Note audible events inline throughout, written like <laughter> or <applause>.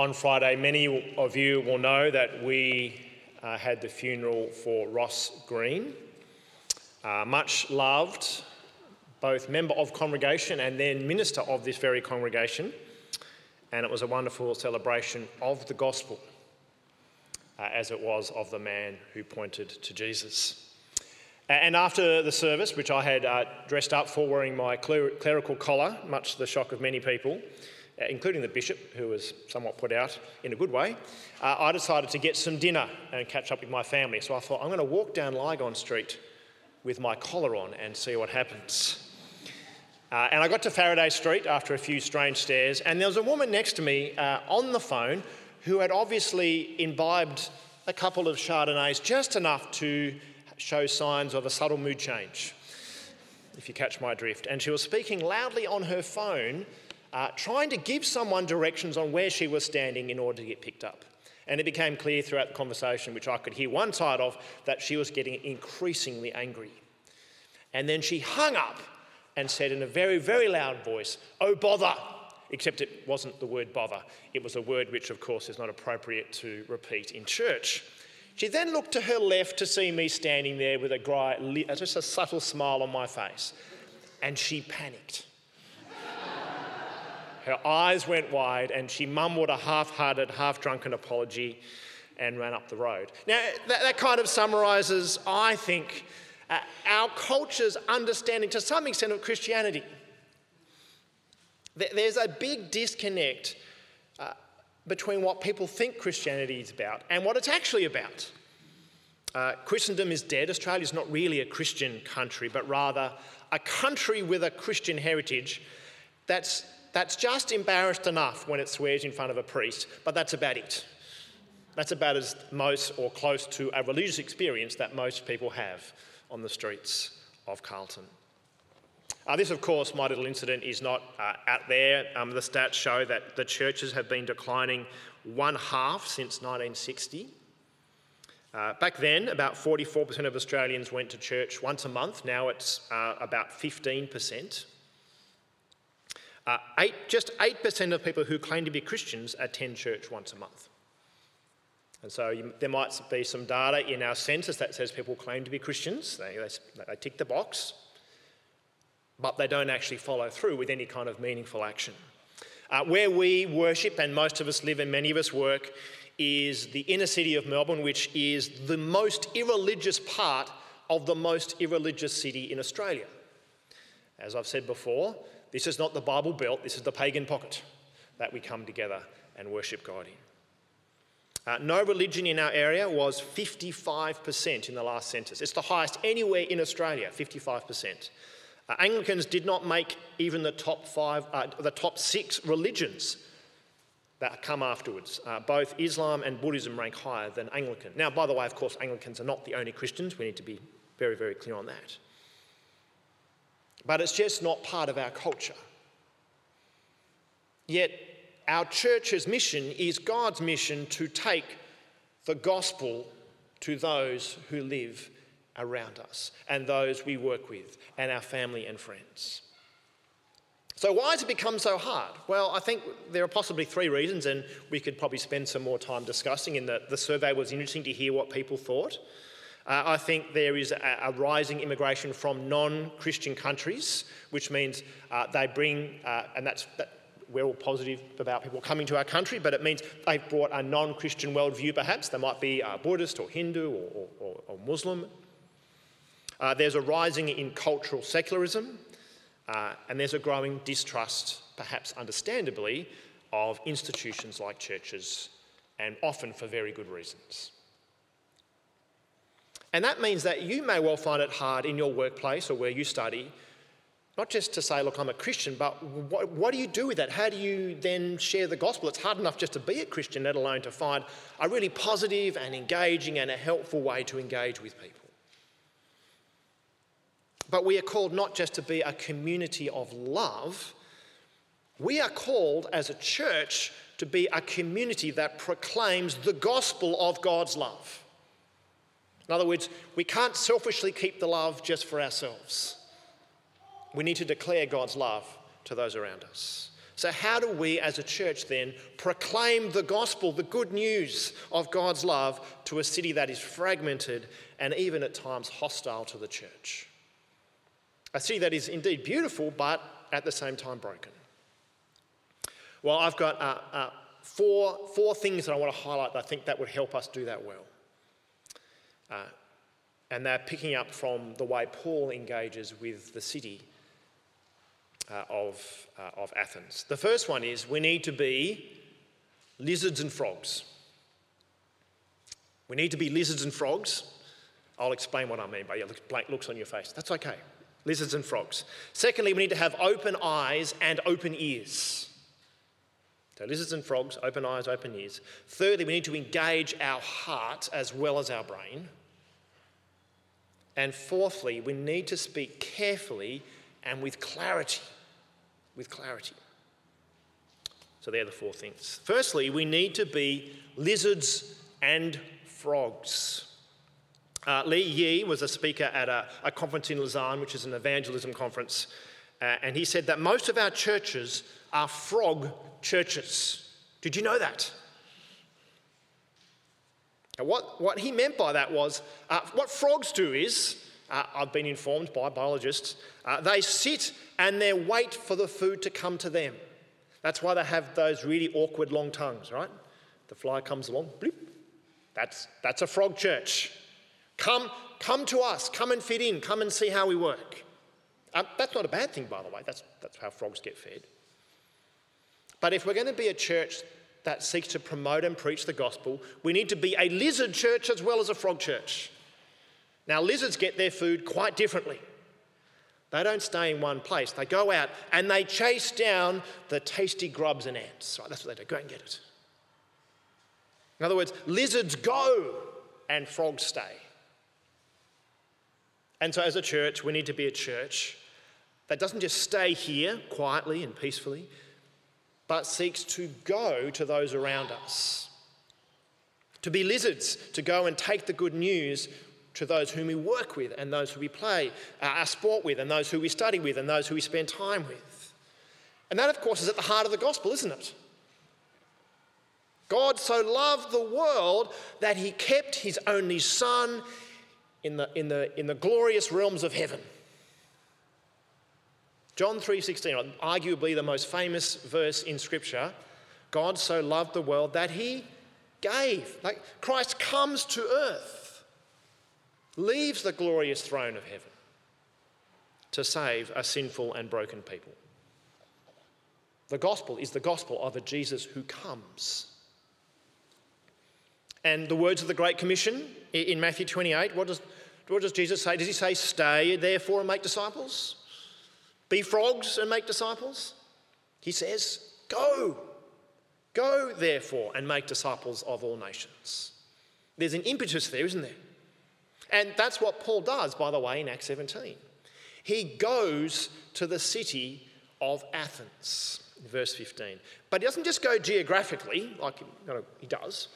on Friday, many of you will know that we uh, had the funeral for Ross Green, uh, much loved, both member of congregation and then minister of this very congregation. And it was a wonderful celebration of the gospel, uh, as it was of the man who pointed to Jesus. And after the service, which I had uh, dressed up for wearing my clerical collar, much to the shock of many people, including the bishop, who was somewhat put out in a good way, uh, I decided to get some dinner and catch up with my family. So I thought, I'm going to walk down Lygon Street with my collar on and see what happens. Uh, and I got to Faraday Street after a few strange stares, and there was a woman next to me uh, on the phone who had obviously imbibed a couple of Chardonnays just enough to show signs of a subtle mood change, if you catch my drift. And she was speaking loudly on her phone uh, trying to give someone directions on where she was standing in order to get picked up. And it became clear throughout the conversation, which I could hear one side of, that she was getting increasingly angry. And then she hung up and said in a very, very loud voice, Oh, bother! Except it wasn't the word bother. It was a word which, of course, is not appropriate to repeat in church. She then looked to her left to see me standing there with a just a subtle smile on my face. And she panicked. Her eyes went wide and she mumbled a half hearted, half drunken apology and ran up the road. Now, that, that kind of summarises, I think, uh, our culture's understanding to some extent of Christianity. There's a big disconnect uh, between what people think Christianity is about and what it's actually about. Uh, Christendom is dead. Australia is not really a Christian country, but rather a country with a Christian heritage that's that's just embarrassed enough when it swears in front of a priest, but that's about it. That's about as most or close to a religious experience that most people have on the streets of Carlton. Uh, this, of course, my little incident is not uh, out there. Um, the stats show that the churches have been declining one half since 1960. Uh, back then, about 44% of Australians went to church once a month. Now it's uh, about 15%. Uh, eight, just 8% of people who claim to be Christians attend church once a month. And so you, there might be some data in our census that says people claim to be Christians, they, they, they tick the box, but they don't actually follow through with any kind of meaningful action. Uh, where we worship, and most of us live and many of us work, is the inner city of Melbourne, which is the most irreligious part of the most irreligious city in Australia. As I've said before, this is not the Bible Belt, this is the pagan pocket that we come together and worship God in. Uh, no religion in our area was 55% in the last census. It's the highest anywhere in Australia, 55%. Uh, Anglicans did not make even the top five, uh, the top six religions that come afterwards. Uh, both Islam and Buddhism rank higher than Anglican. Now, by the way, of course, Anglicans are not the only Christians. We need to be very, very clear on that. But it's just not part of our culture. Yet, our church's mission is God's mission to take the gospel to those who live around us and those we work with and our family and friends. So, why has it become so hard? Well, I think there are possibly three reasons, and we could probably spend some more time discussing. In the, the survey was interesting to hear what people thought. Uh, I think there is a, a rising immigration from non Christian countries, which means uh, they bring, uh, and that's, that, we're all positive about people coming to our country, but it means they've brought a non Christian worldview perhaps. They might be uh, Buddhist or Hindu or, or, or Muslim. Uh, there's a rising in cultural secularism, uh, and there's a growing distrust, perhaps understandably, of institutions like churches, and often for very good reasons. And that means that you may well find it hard in your workplace or where you study, not just to say, look, I'm a Christian, but what, what, do you do with that? How do you then share the gospel? It's hard enough just to be a Christian, let alone to find a really positive and engaging and a helpful way to engage with people. But we are called not just to be a community of love, we are called as a church to be a community that proclaims the gospel of God's love. In other words, we can't selfishly keep the love just for ourselves. We need to declare God's love to those around us. So, how do we as a church then proclaim the gospel, the good news of God's love to a city that is fragmented and even at times hostile to the church? A city that is indeed beautiful, but at the same time broken. Well, I've got uh, uh, four, four things that I want to highlight that I think that would help us do that well. Uh, and they're picking up from the way Paul engages with the city uh, of, uh, of Athens. The first one is we need to be lizards and frogs. We need to be lizards and frogs. I'll explain what I mean by your blank looks on your face. That's okay. Lizards and frogs. Secondly, we need to have open eyes and open ears. So, lizards and frogs, open eyes, open ears. Thirdly, we need to engage our heart as well as our brain. And fourthly, we need to speak carefully and with clarity with clarity. So they're the four things. Firstly, we need to be lizards and frogs. Uh, Li Yi was a speaker at a, a, conference in Lausanne, which is an evangelism conference, uh, and he said that most of our churches are frog churches. Did you know that? Now, what, what he meant by that was uh, what frogs do is uh, I've been informed by biologists, uh, they sit and they wait for the food to come to them. That's why they have those really awkward long tongues, right? The fly comes along, bloop. That's, that's a frog church. Come, come to us, come and fit in, come and see how we work. Um, that's not a bad thing, by the way. That's, that's how frogs get fed. But if we're going to be a church that seeks to promote and preach the gospel, we need to be a lizard church as well as a frog church. Now, lizards get their food quite differently. They don't stay in one place. They go out and they chase down the tasty grubs and ants. Right, that's what they do. Go and get it. In other words, lizards go and frogs stay. And so, as a church, we need to be a church that doesn't just stay here quietly and peacefully, but seeks to go to those around us. To be lizards, to go and take the good news to those whom we work with and those who we play uh, our sport with and those who we study with and those who we spend time with. And that, of course, is at the heart of the gospel, isn't it? God so loved the world that he kept his only son in the, in the, in the glorious realms of heaven. John 3:16, arguably the most famous verse in scripture, God so loved the world that he gave. Like Christ comes to earth leaves the glorious throne of heaven to save a sinful and broken people. The gospel is the gospel of a Jesus who comes. And the words of the Great Commission in Matthew 28, what does, what does Jesus say? Does he say, Stay therefore and make disciples? Be frogs and make disciples? He says, Go. Go therefore and make disciples of all nations. There's an impetus there, isn't there? And that's what Paul does, by the way, in Acts 17. He goes to the city of Athens, verse 15. But he doesn't just go geographically, like he does,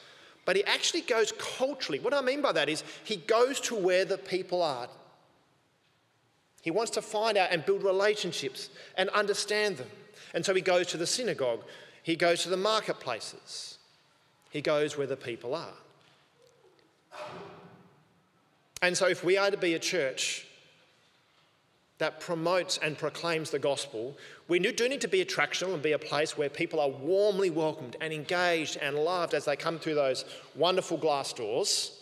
but he actually goes culturally. What I mean by that is he goes to where the people are. He wants to find out and build relationships and understand them. And so he goes to the synagogue, he goes to the marketplaces, he goes where the people are. And so, if we are to be a church that promotes and proclaims the gospel, we do need to be attractional and be a place where people are warmly welcomed and engaged and loved as they come through those wonderful glass doors.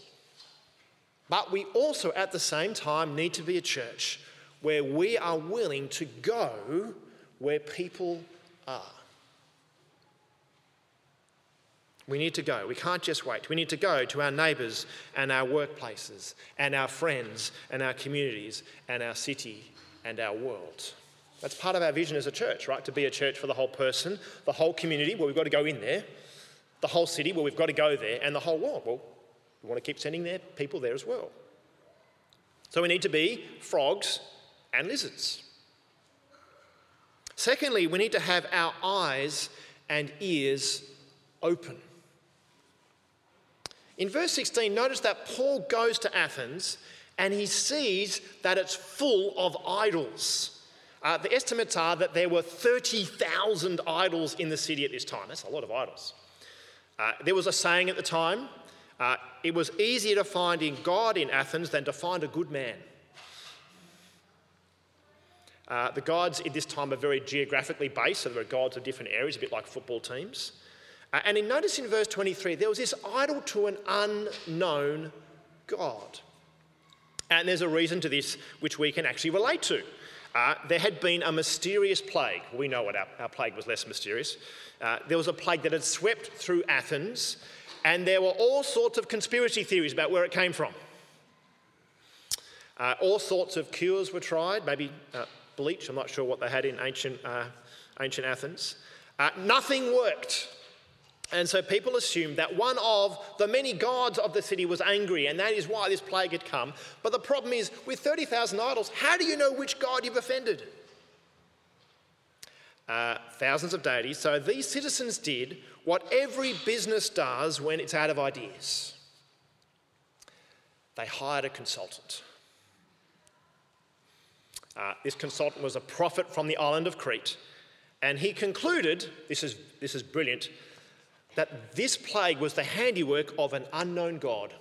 But we also, at the same time, need to be a church where we are willing to go where people are. We need to go. We can't just wait. We need to go to our neighbours and our workplaces and our friends and our communities and our city and our world. That's part of our vision as a church, right? To be a church for the whole person, the whole community, where we've got to go in there, the whole city, where we've got to go there, and the whole world. Well, we want to keep sending their people there as well. So we need to be frogs and lizards. Secondly, we need to have our eyes and ears open. In verse 16, notice that Paul goes to Athens and he sees that it's full of idols. Uh, the estimates are that there were 30,000 idols in the city at this time. That's a lot of idols. Uh, there was a saying at the time uh, it was easier to find in God in Athens than to find a good man. Uh, the gods at this time are very geographically based, so there are gods of different areas, a bit like football teams. Uh, and in, notice in verse 23, there was this idol to an unknown God. And there's a reason to this which we can actually relate to. Uh, there had been a mysterious plague. We know what our, our plague was less mysterious. Uh, there was a plague that had swept through Athens, and there were all sorts of conspiracy theories about where it came from. Uh, all sorts of cures were tried, maybe uh, bleach, I'm not sure what they had in ancient, uh, ancient Athens. Uh, nothing worked. And so people assumed that one of the many gods of the city was angry, and that is why this plague had come. But the problem is, with 30,000 idols, how do you know which god you've offended? Uh, thousands of deities. So these citizens did what every business does when it's out of ideas they hired a consultant. Uh, this consultant was a prophet from the island of Crete, and he concluded this is, this is brilliant that this plague was the handiwork of an unknown God,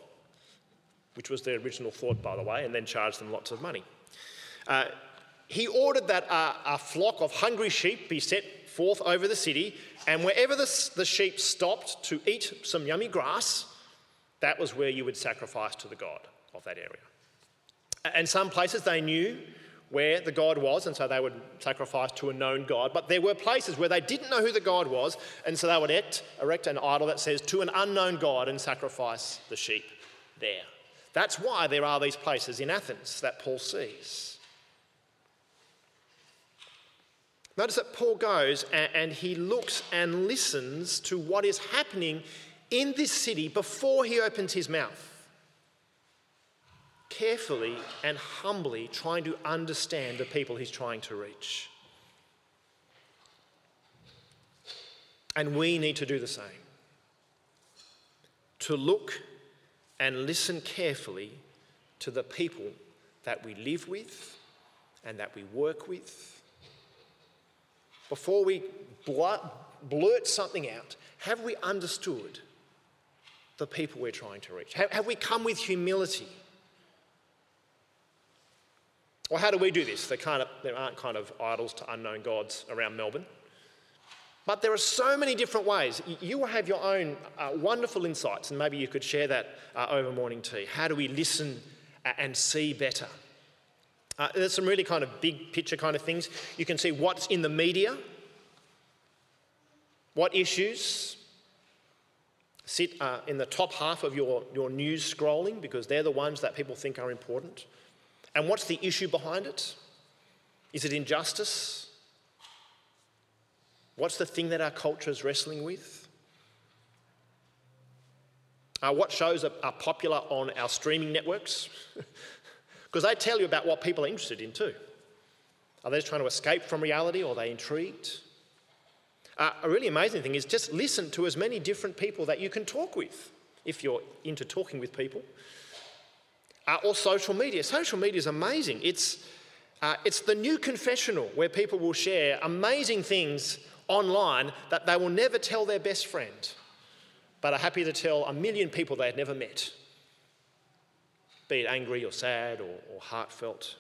which was their original thought, by the way, and then charged them lots of money. Uh, he ordered that a, a, flock of hungry sheep be set forth over the city, and wherever the, the sheep stopped to eat some yummy grass, that was where you would sacrifice to the god of that area. And some places they knew where the God was, and so they would sacrifice to a known God. But there were places where they didn't know who the God was, and so they would erect, erect an idol that says to an unknown God and sacrifice the sheep there. That's why there are these places in Athens that Paul sees. Notice that Paul goes and he looks and listens to what is happening in this city before he opens his mouth carefully and humbly trying to understand the people he's trying to reach. And we need to do the same. To look and listen carefully to the people that we live with and that we work with. Before we blurt something out, have we understood the people we're trying to reach? Have we come with humility? Well, how do we do this? There, kind of, there aren't kind of idols to unknown gods around Melbourne. But there are so many different ways. You have your own uh, wonderful insights, and maybe you could share that uh, over morning tea. How do we listen and see better? Uh, there's some really kind of big picture kind of things. You can see what's in the media, what issues sit uh, in the top half of your, your news scrolling because they're the ones that people think are important. And what's the issue behind it? Is it injustice? What's the thing that our culture is wrestling with? Uh, what shows are, are popular on our streaming networks? <laughs> Because they tell you about what people are interested in too. Are they just trying to escape from reality or are they intrigued? Uh, a really amazing thing is just listen to as many different people that you can talk with if you're into talking with people uh, or social media. Social media is amazing. It's, uh, it's the new confessional where people will share amazing things online that they will never tell their best friend, but are happy to tell a million people they had never met, be it angry or sad or, or heartfelt.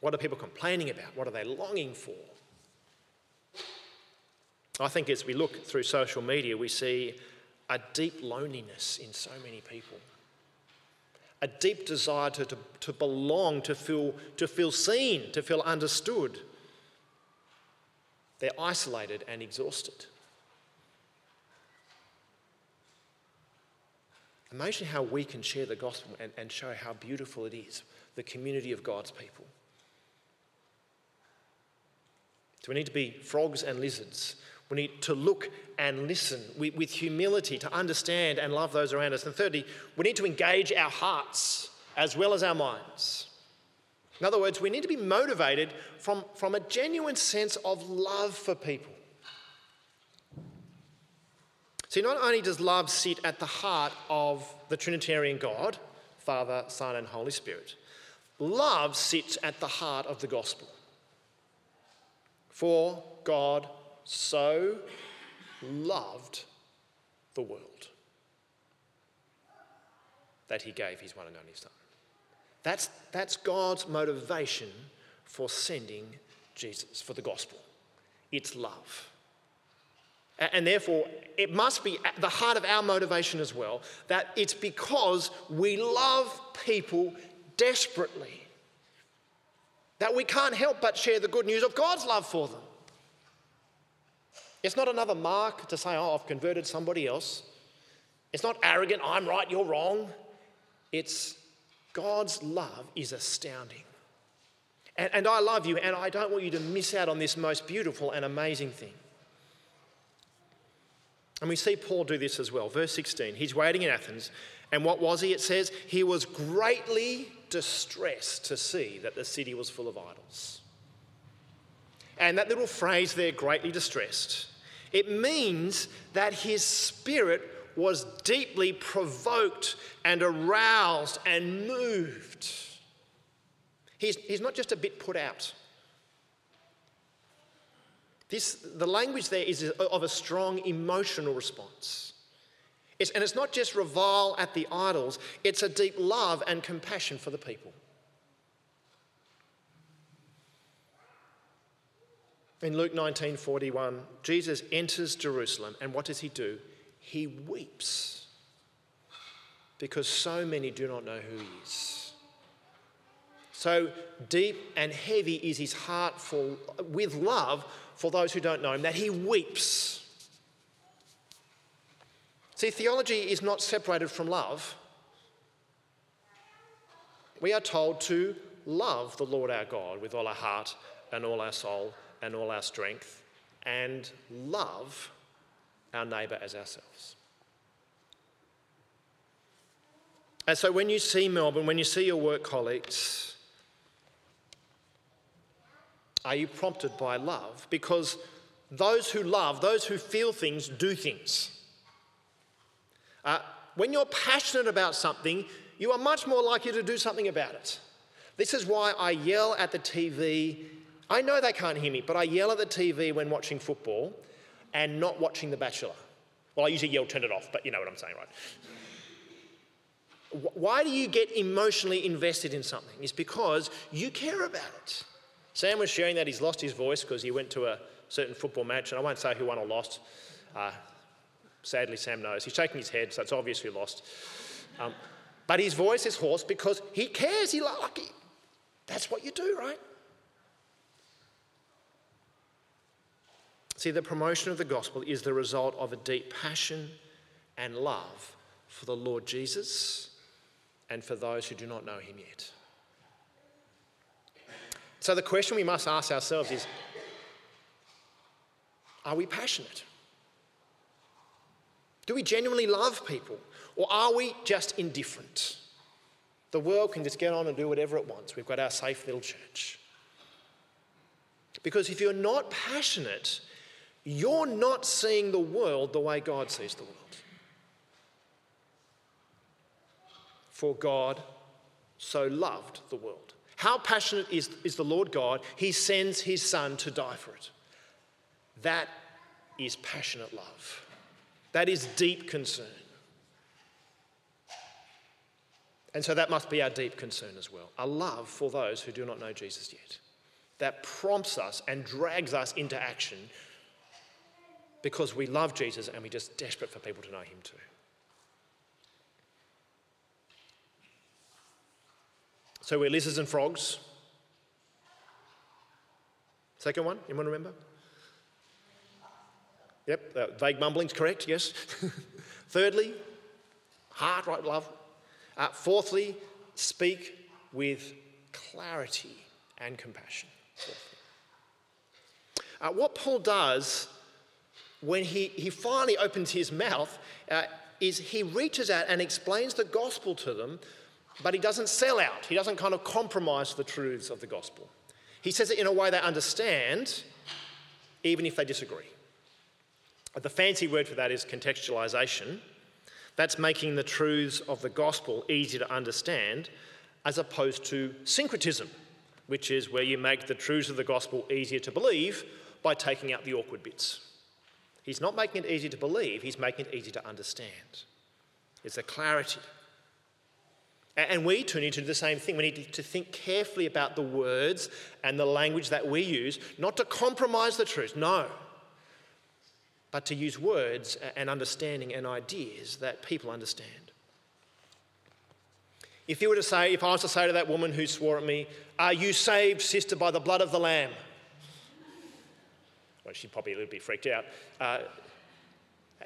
What are people complaining about? What are they longing for? I think as we look through social media, we see a deep loneliness in so many people a deep desire to, to, to belong, to feel, to feel seen, to feel understood. They're isolated and exhausted. Imagine how we can share the gospel and, and show how beautiful it is, the community of God's people. Do we need to be frogs and lizards we need to look and listen with, humility to understand and love those around us. And thirdly, we need to engage our hearts as well as our minds. In other words, we need to be motivated from, from a genuine sense of love for people. See, not only does love sit at the heart of the Trinitarian God, Father, Son, and Holy Spirit, love sits at the heart of the gospel. For God so loved the world that he gave his one and only Son. That's, that's God's motivation for sending Jesus, for the gospel. It's love. And therefore, it must be at the heart of our motivation as well that it's because we love people desperately that we can't help but share the good news of God's love for them. It's not another mark to say, oh, I've converted somebody else. It's not arrogant, I'm right, you're wrong. It's God's love is astounding. And, and I love you, and I don't want you to miss out on this most beautiful and amazing thing. And we see Paul do this as well. Verse 16, he's waiting in Athens. And what was he? It says, he was greatly distressed to see that the city was full of idols. And that little phrase there, greatly distressed, it means that his spirit was deeply provoked and aroused and moved. He's, he's not just a bit put out. This, the language there is of a strong emotional response. It's, and it's not just revile at the idols, it's a deep love and compassion for the people. In Luke 19:41, Jesus enters Jerusalem and what does he do? He weeps because so many do not know who he is. So deep and heavy is his heart for, with love for those who don't know him that he weeps. See, theology is not separated from love. We are told to love the Lord our God with all our heart and all our soul and all our strength and love our neighbour as ourselves. And so when you see Melbourne, when you see your work colleagues, are you prompted by love? Because those who love, those who feel things, do things. Uh, when you're passionate about something, you are much more likely to do something about it. This is why I yell at the TV. I know they can't hear me, but I yell at the TV when watching football and not watching The Bachelor. Well, I usually yell, turn it off, but you know what I'm saying, right? Why do you get emotionally invested in something? It's because you care about it. Sam was sharing that he's lost his voice because he went to a certain football match, and I won't say who won or lost. Uh, sadly, Sam knows. He's shaking his head, so it's obvious who lost. Um, but his voice is hoarse because he cares. He like that's what you do, right? See, the promotion of the gospel is the result of a deep passion and love for the Lord Jesus and for those who do not know him yet. So the question we must ask ourselves is are we passionate? Do we genuinely love people? Or are we just indifferent? The world can just get on and do whatever it wants. We've got our safe little church. Because if you're not passionate, you're not seeing the world the way God sees the world. For God so loved the world how passionate is, is the Lord God? He sends his Son to die for it. That is passionate love. That is deep concern. And so that must be our deep concern as well a love for those who do not know Jesus yet. That prompts us and drags us into action because we love Jesus and we're just desperate for people to know him too. So we're lizards and frogs. Second one, anyone remember? Yep, uh, vague mumbling's correct, yes. <laughs> Thirdly, heart, right, love. Uh, fourthly, speak with clarity and compassion. Uh, what Paul does when he, he finally opens his mouth uh, is he reaches out and explains the gospel to them but he doesn't sell out. He doesn't kind of compromise the truths of the gospel. He says it in a way they understand, even if they disagree. The fancy word for that is contextualization. That's making the truths of the gospel easy to understand as opposed to syncretism, which is where you make the truths of the gospel easier to believe by taking out the awkward bits. He's not making it easy to believe, he's making it easy to understand. It's a clarity. And we too need to do the same thing. We need to think carefully about the words and the language that we use, not to compromise the truth, no, but to use words and understanding and ideas that people understand. If you were to say, if I was to say to that woman who swore at me, Are you saved, sister, by the blood of the Lamb? Well, she'd probably a little bit freaked out. Uh,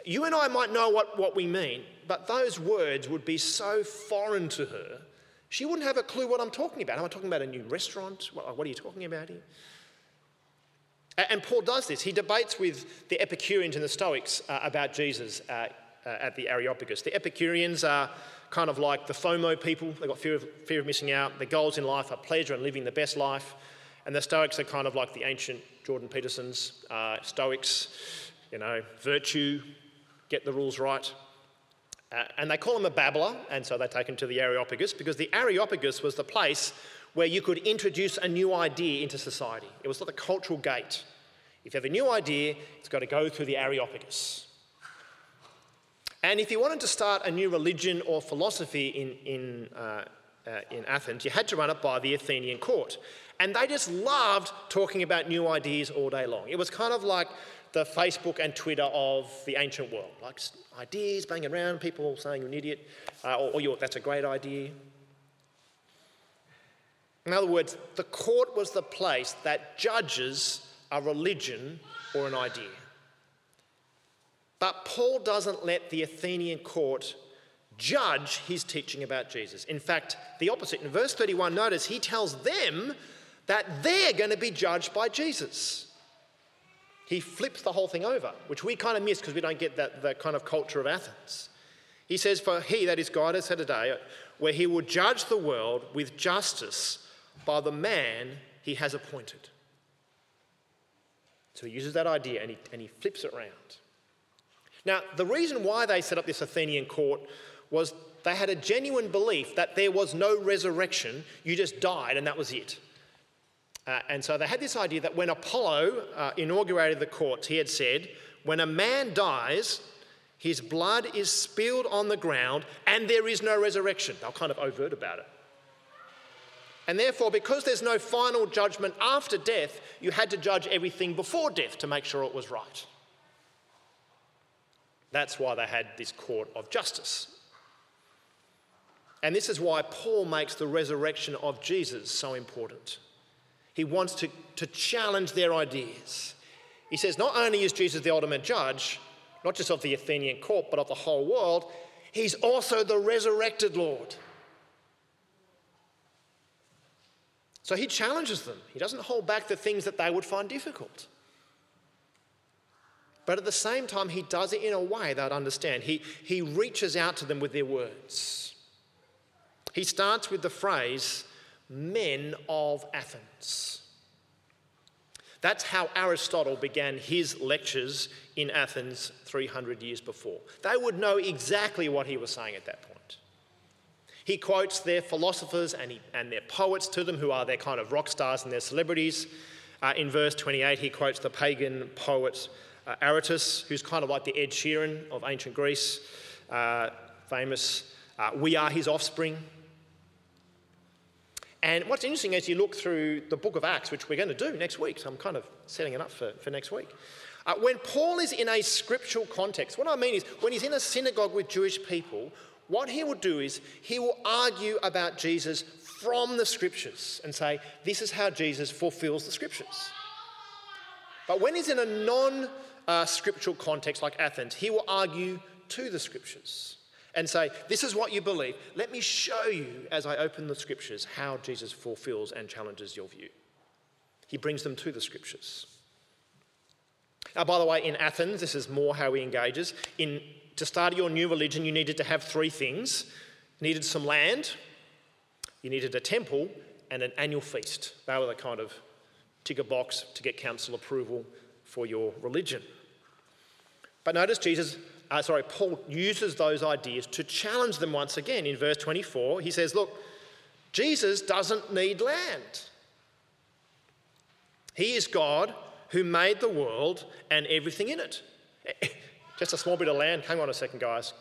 you and I might know what, what we mean, but those words would be so foreign to her, she wouldn't have a clue what I'm talking about. Am I talking about a new restaurant? What, what are you talking about here? And Paul does this. He debates with the Epicureans and the Stoics uh, about Jesus uh, uh, at the Areopagus. The Epicureans are kind of like the FOMO people. They've got fear of, fear of missing out. Their goals in life are pleasure and living the best life. And the Stoics are kind of like the ancient Jordan Petersons, uh, Stoics, you know, virtue, get the rules right. Uh, and they call him a babbler, and so they take him to the Areopagus because the Areopagus was the place where you could introduce a new idea into society. It was like the cultural gate. If you have a new idea, it's got to go through the Areopagus. And if you wanted to start a new religion or philosophy in, in, uh, uh, in Athens, you had to run it by the Athenian court. And they just loved talking about new ideas all day long. It was kind of like the Facebook and Twitter of the ancient world, like ideas banging around, people saying you're an idiot, uh, or, or that's a great idea. In other words, the court was the place that judges a religion or an idea. But Paul doesn't let the Athenian court judge his teaching about Jesus. In fact, the opposite. In verse 31, notice he tells them that they're going to be judged by Jesus he flips the whole thing over, which we kind of miss because we don't get that, that kind of culture of Athens. He says, For he, that is God, has said a day where he will judge the world with justice by the man he has appointed. So he uses that idea and he, and he flips it around. Now, the reason why they set up this Athenian court was they had a genuine belief that there was no resurrection, you just died and that was it. Uh, and so they had this idea that when Apollo uh, inaugurated the courts, he had said, when a man dies, his blood is spilled on the ground and there is no resurrection. They were kind of overt about it. And therefore, because there's no final judgment after death, you had to judge everything before death to make sure it was right. That's why they had this court of justice. And this is why Paul makes the resurrection of Jesus so important. He wants to, to challenge their ideas. He says, not only is Jesus the ultimate judge, not just of the Athenian court, but of the whole world, he's also the resurrected Lord. So he challenges them. He doesn't hold back the things that they would find difficult. But at the same time, he does it in a way they'd understand. He, he reaches out to them with their words. He starts with the phrase, men of Athens. That's how Aristotle began his lectures in Athens 300 years before. They would know exactly what he was saying at that point. He quotes their philosophers and, he, and their poets to them, who are their kind of rock stars and their celebrities. Uh, in verse 28, he quotes the pagan poet uh, Aratus, who's kind of like the Ed Sheeran of ancient Greece, uh, famous. Uh, we are his offspring, and what's interesting as you look through the book of Acts, which we're going to do next week, so I'm kind of setting it up for, for next week. Uh, when Paul is in a scriptural context, what I mean is when he's in a synagogue with Jewish people, what he will do is he will argue about Jesus from the scriptures and say, this is how Jesus fulfills the scriptures. But when he's in a non uh, scriptural context like Athens, he will argue to the scriptures and say, This is what you believe. Let me show you, as I open the scriptures, how Jesus fulfills and challenges your view. He brings them to the scriptures. Now, by the way, in Athens, this is more how he engages. In, to start your new religion, you needed to have three things you needed some land, you needed a temple, and an annual feast. They were the kind of tick a box to get council approval for your religion. But notice Jesus uh, sorry, Paul uses those ideas to challenge them once again. In verse 24, he says, Look, Jesus doesn't need land. He is God who made the world and everything in it. <laughs> Just a small bit of land. Hang on a second, guys.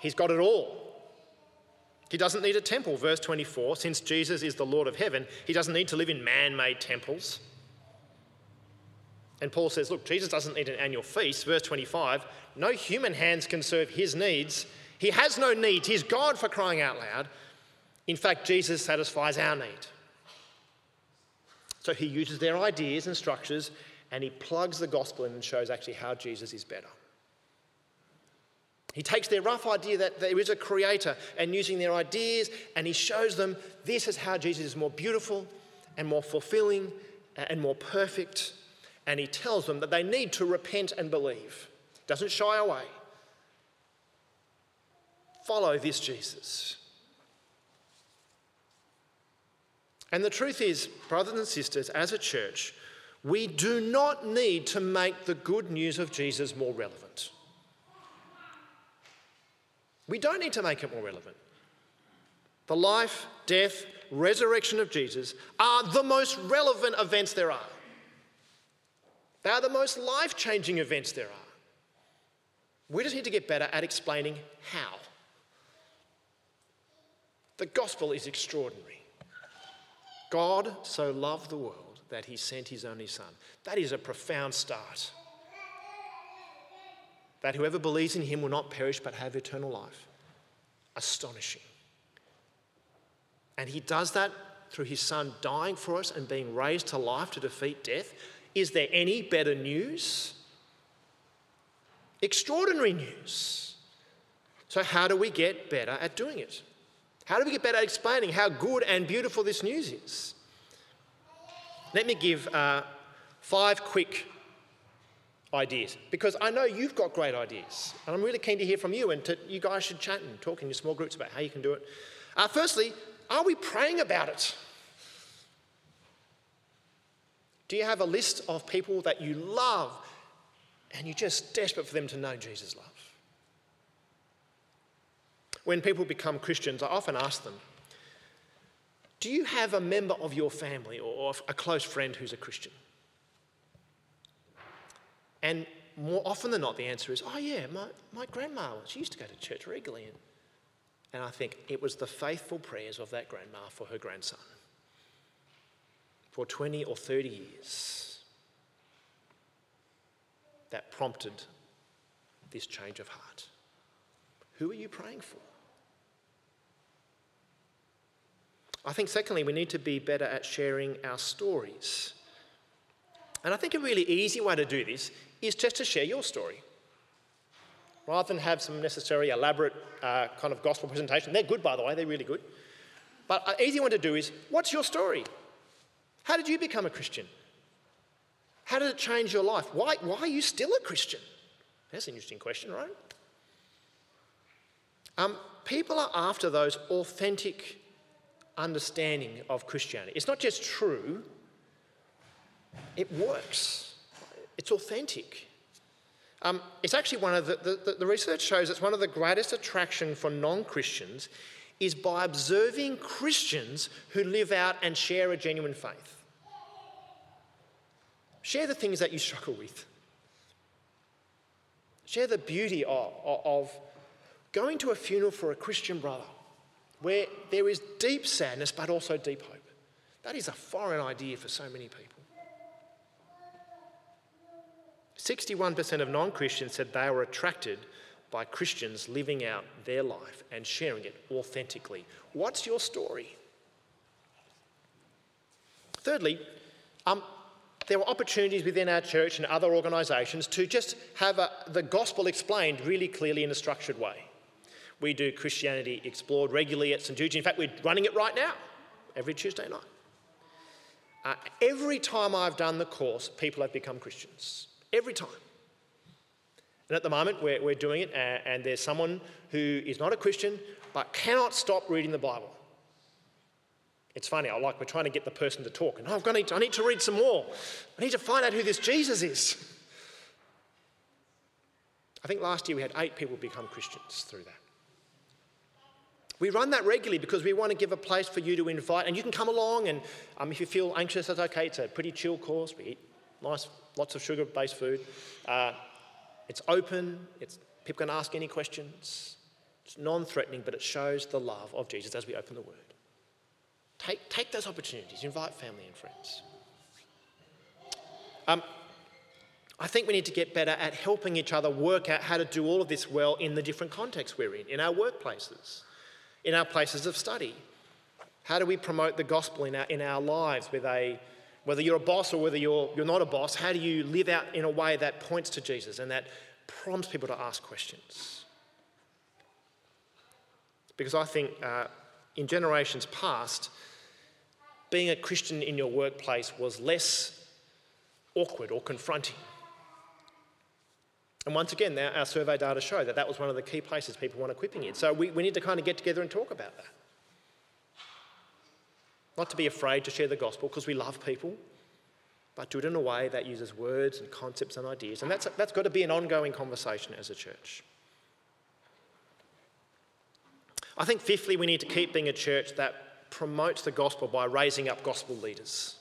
He's got it all. He doesn't need a temple. Verse 24 since Jesus is the Lord of heaven, he doesn't need to live in man made temples. And Paul says, look, Jesus doesn't need an annual feast. Verse 25 no human hands can serve his needs. He has no needs. He's God for crying out loud. In fact, Jesus satisfies our need. So he uses their ideas and structures and he plugs the gospel in and shows actually how Jesus is better. He takes their rough idea that there is a creator and using their ideas, and he shows them this is how Jesus is more beautiful and more fulfilling and more perfect. And he tells them that they need to repent and believe. Doesn't shy away. Follow this Jesus. And the truth is, brothers and sisters, as a church, we do not need to make the good news of Jesus more relevant. We don't need to make it more relevant. The life, death, resurrection of Jesus are the most relevant events there are. They are the most life changing events there are. We just need to get better at explaining how. The gospel is extraordinary. God so loved the world that he sent his only Son. That is a profound start. That whoever believes in him will not perish but have eternal life. Astonishing. And he does that through his Son dying for us and being raised to life to defeat death. Is there any better news? Extraordinary news. So, how do we get better at doing it? How do we get better at explaining how good and beautiful this news is? Let me give uh, five quick ideas because I know you've got great ideas and I'm really keen to hear from you and to, you guys should chat and talk in your small groups about how you can do it. Uh, firstly, are we praying about it? Do you have a list of people that you love and you're just desperate for them to know Jesus' love? When people become Christians, I often ask them, do you have a member of your family or a close friend who's a Christian? And more often than not, the answer is, oh, yeah, my, my grandma, she used to go to church regularly. And, and I think it was the faithful prayers of that grandma for her grandson for 20 or 30 years that prompted this change of heart. Who are you praying for? I think, secondly, we need to be better at sharing our stories. And I think a really easy way to do this is just to share your story. Rather than have some necessary elaborate uh, kind of gospel presentation. They're good, by the way, they're really good. But an easy one to do is what's your story? How did you become a Christian? How did it change your life? Why, why are you still a Christian? That's an interesting question, right? Um, people are after those authentic understanding of Christianity. It's not just true, it works, it's authentic. Um, it's actually one of the, the, the research shows it's one of the greatest attraction for non Christians is by observing Christians who live out and share a genuine faith. Share the things that you struggle with. Share the beauty of, of going to a funeral for a Christian brother where there is deep sadness but also deep hope. That is a foreign idea for so many people. 61% of non Christians said they were attracted by Christians living out their life and sharing it authentically. What's your story? Thirdly, um, there were opportunities within our church and other organisations to just have a, the gospel explained really clearly in a structured way. We do Christianity Explored regularly at St Jude's. In fact, we're running it right now, every Tuesday night. Uh, every time I've done the course, people have become Christians. Every time. And at the moment, we're, we're doing it, and, and there's someone who is not a Christian but cannot stop reading the Bible. It's funny, I like we're trying to get the person to talk, and oh, I've got to, I need to read some more. I need to find out who this Jesus is. I think last year we had eight people become Christians through that. We run that regularly because we want to give a place for you to invite, and you can come along. And um, if you feel anxious, that's okay. It's a pretty chill course. We eat nice, lots of sugar-based food. Uh, it's open. It's people can ask any questions. It's non-threatening, but it shows the love of Jesus as we open the Word. Take, take those opportunities. Invite family and friends. Um, I think we need to get better at helping each other work out how to do all of this well in the different contexts we're in, in our workplaces in our places of study? How do we promote the gospel in our, in our lives? With a, whether you're a boss or whether you're, you're not a boss, how do you live out in a way that points to Jesus and that prompts people to ask questions? Because I think uh, in generations past, being a Christian in your workplace was less awkward or confronting. And once again, our survey data show that that was one of the key places people want equipping in. So we, we need to kind of get together and talk about that. Not to be afraid to share the gospel because we love people, but do it in a way that uses words and concepts and ideas. And that's, that's got to be an ongoing conversation as a church. I think, fifthly, we need to keep being a church that promotes the gospel by raising up gospel leaders.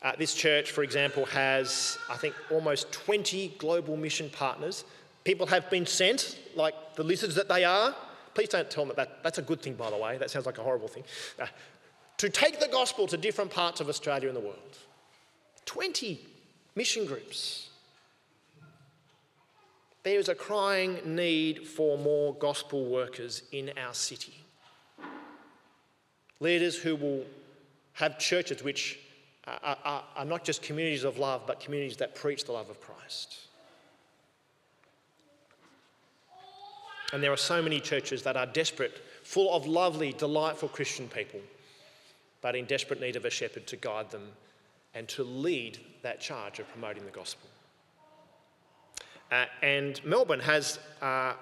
Uh, this church, for example, has, I think, almost 20 global mission partners. People have been sent, like the lizards that they are. Please don't tell them that, that's a good thing, by the way. That sounds like a horrible thing. Uh, to take the gospel to different parts of Australia and the world. 20 mission groups. There is a crying need for more gospel workers in our city. Leaders who will have churches which are, are, are not just communities of love, but communities that preach the love of Christ. And there are so many churches that are desperate, full of lovely, delightful Christian people, but in desperate need of a shepherd to guide them and to lead that charge of promoting the gospel. Uh, and Melbourne has uh,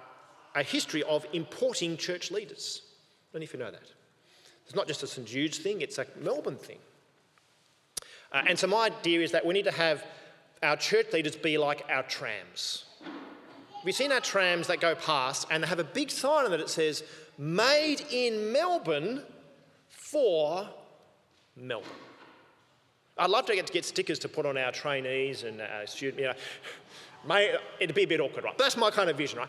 a history of importing church leaders. I don't know if you know that. It's not just a St Jude's thing, it's a Melbourne thing. Uh, and so my idea is that we need to have our church leaders be like our trams. We've seen our trams that go past and they have a big sign on it that says, Made in Melbourne for Melbourne. I'd love to get to get stickers to put on our trainees and our students. You know, it'd be a bit awkward, right? But That's my kind of vision, right?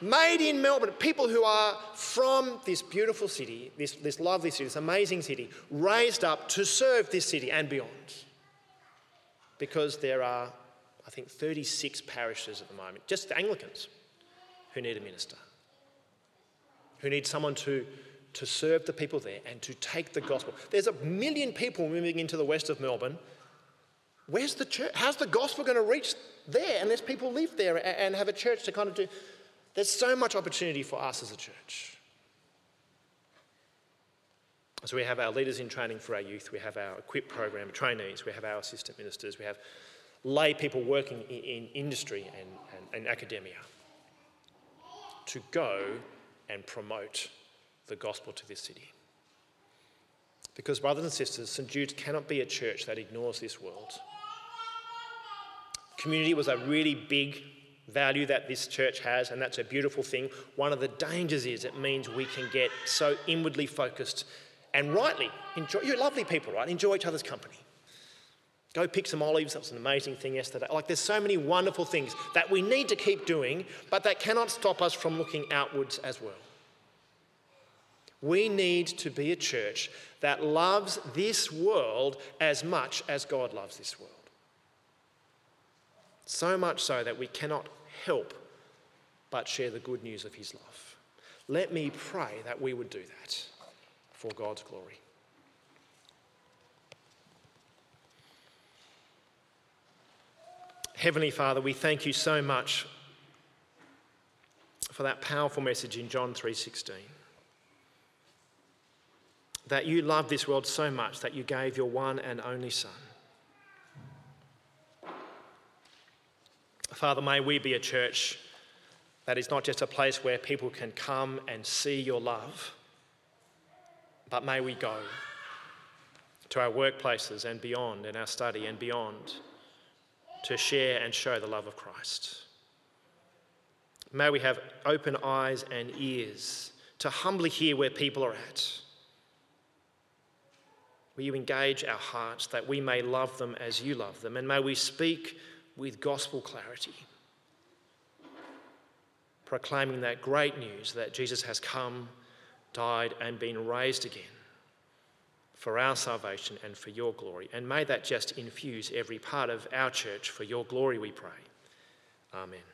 Made in Melbourne, people who are from this beautiful city, this, this lovely city, this amazing city, raised up to serve this city and beyond. Because there are, think, 36 parishes at the moment, just the Anglicans, who need a minister, who need someone to, to serve the people there and to take the gospel. There's a million people moving into the west of Melbourne. Where's the church? How's the gospel going to reach there unless people live there and have a church to kind of do? There's so much opportunity for us as a church. So we have our leaders in training for our youth, we have our equip program trainees, we have our assistant ministers, we have lay people working in, in industry and, and, and academia to go and promote the gospel to this city. Because, brothers and sisters, St. Jude's cannot be a church that ignores this world. Community was a really big value that this church has, and that's a beautiful thing. One of the dangers is it means we can get so inwardly focused and rightly enjoy. You're lovely people, right? Enjoy each other's company. Go pick some olives. That was an amazing thing yesterday. Like, there's so many wonderful things that we need to keep doing, but that cannot stop us from looking outwards as well. We need to be a church that loves this world as much as God loves this world. So much so that we cannot help but share the good news of his love. Let me pray that we would do that for God's glory. Heavenly Father, we thank you so much for that powerful message in John 3:16. That you love this world so much that you gave your one and only son Father, may we be a church that is not just a place where people can come and see your love, but may we go to our workplaces and beyond, in our study and beyond, to share and show the love of Christ. May we have open eyes and ears to humbly hear where people are at. Will you engage our hearts that we may love them as you love them, and may we speak with gospel clarity, proclaiming that great news that Jesus has come, died, and been raised again for our salvation and for your glory. And may that just infuse every part of our church for your glory, we pray. Amen.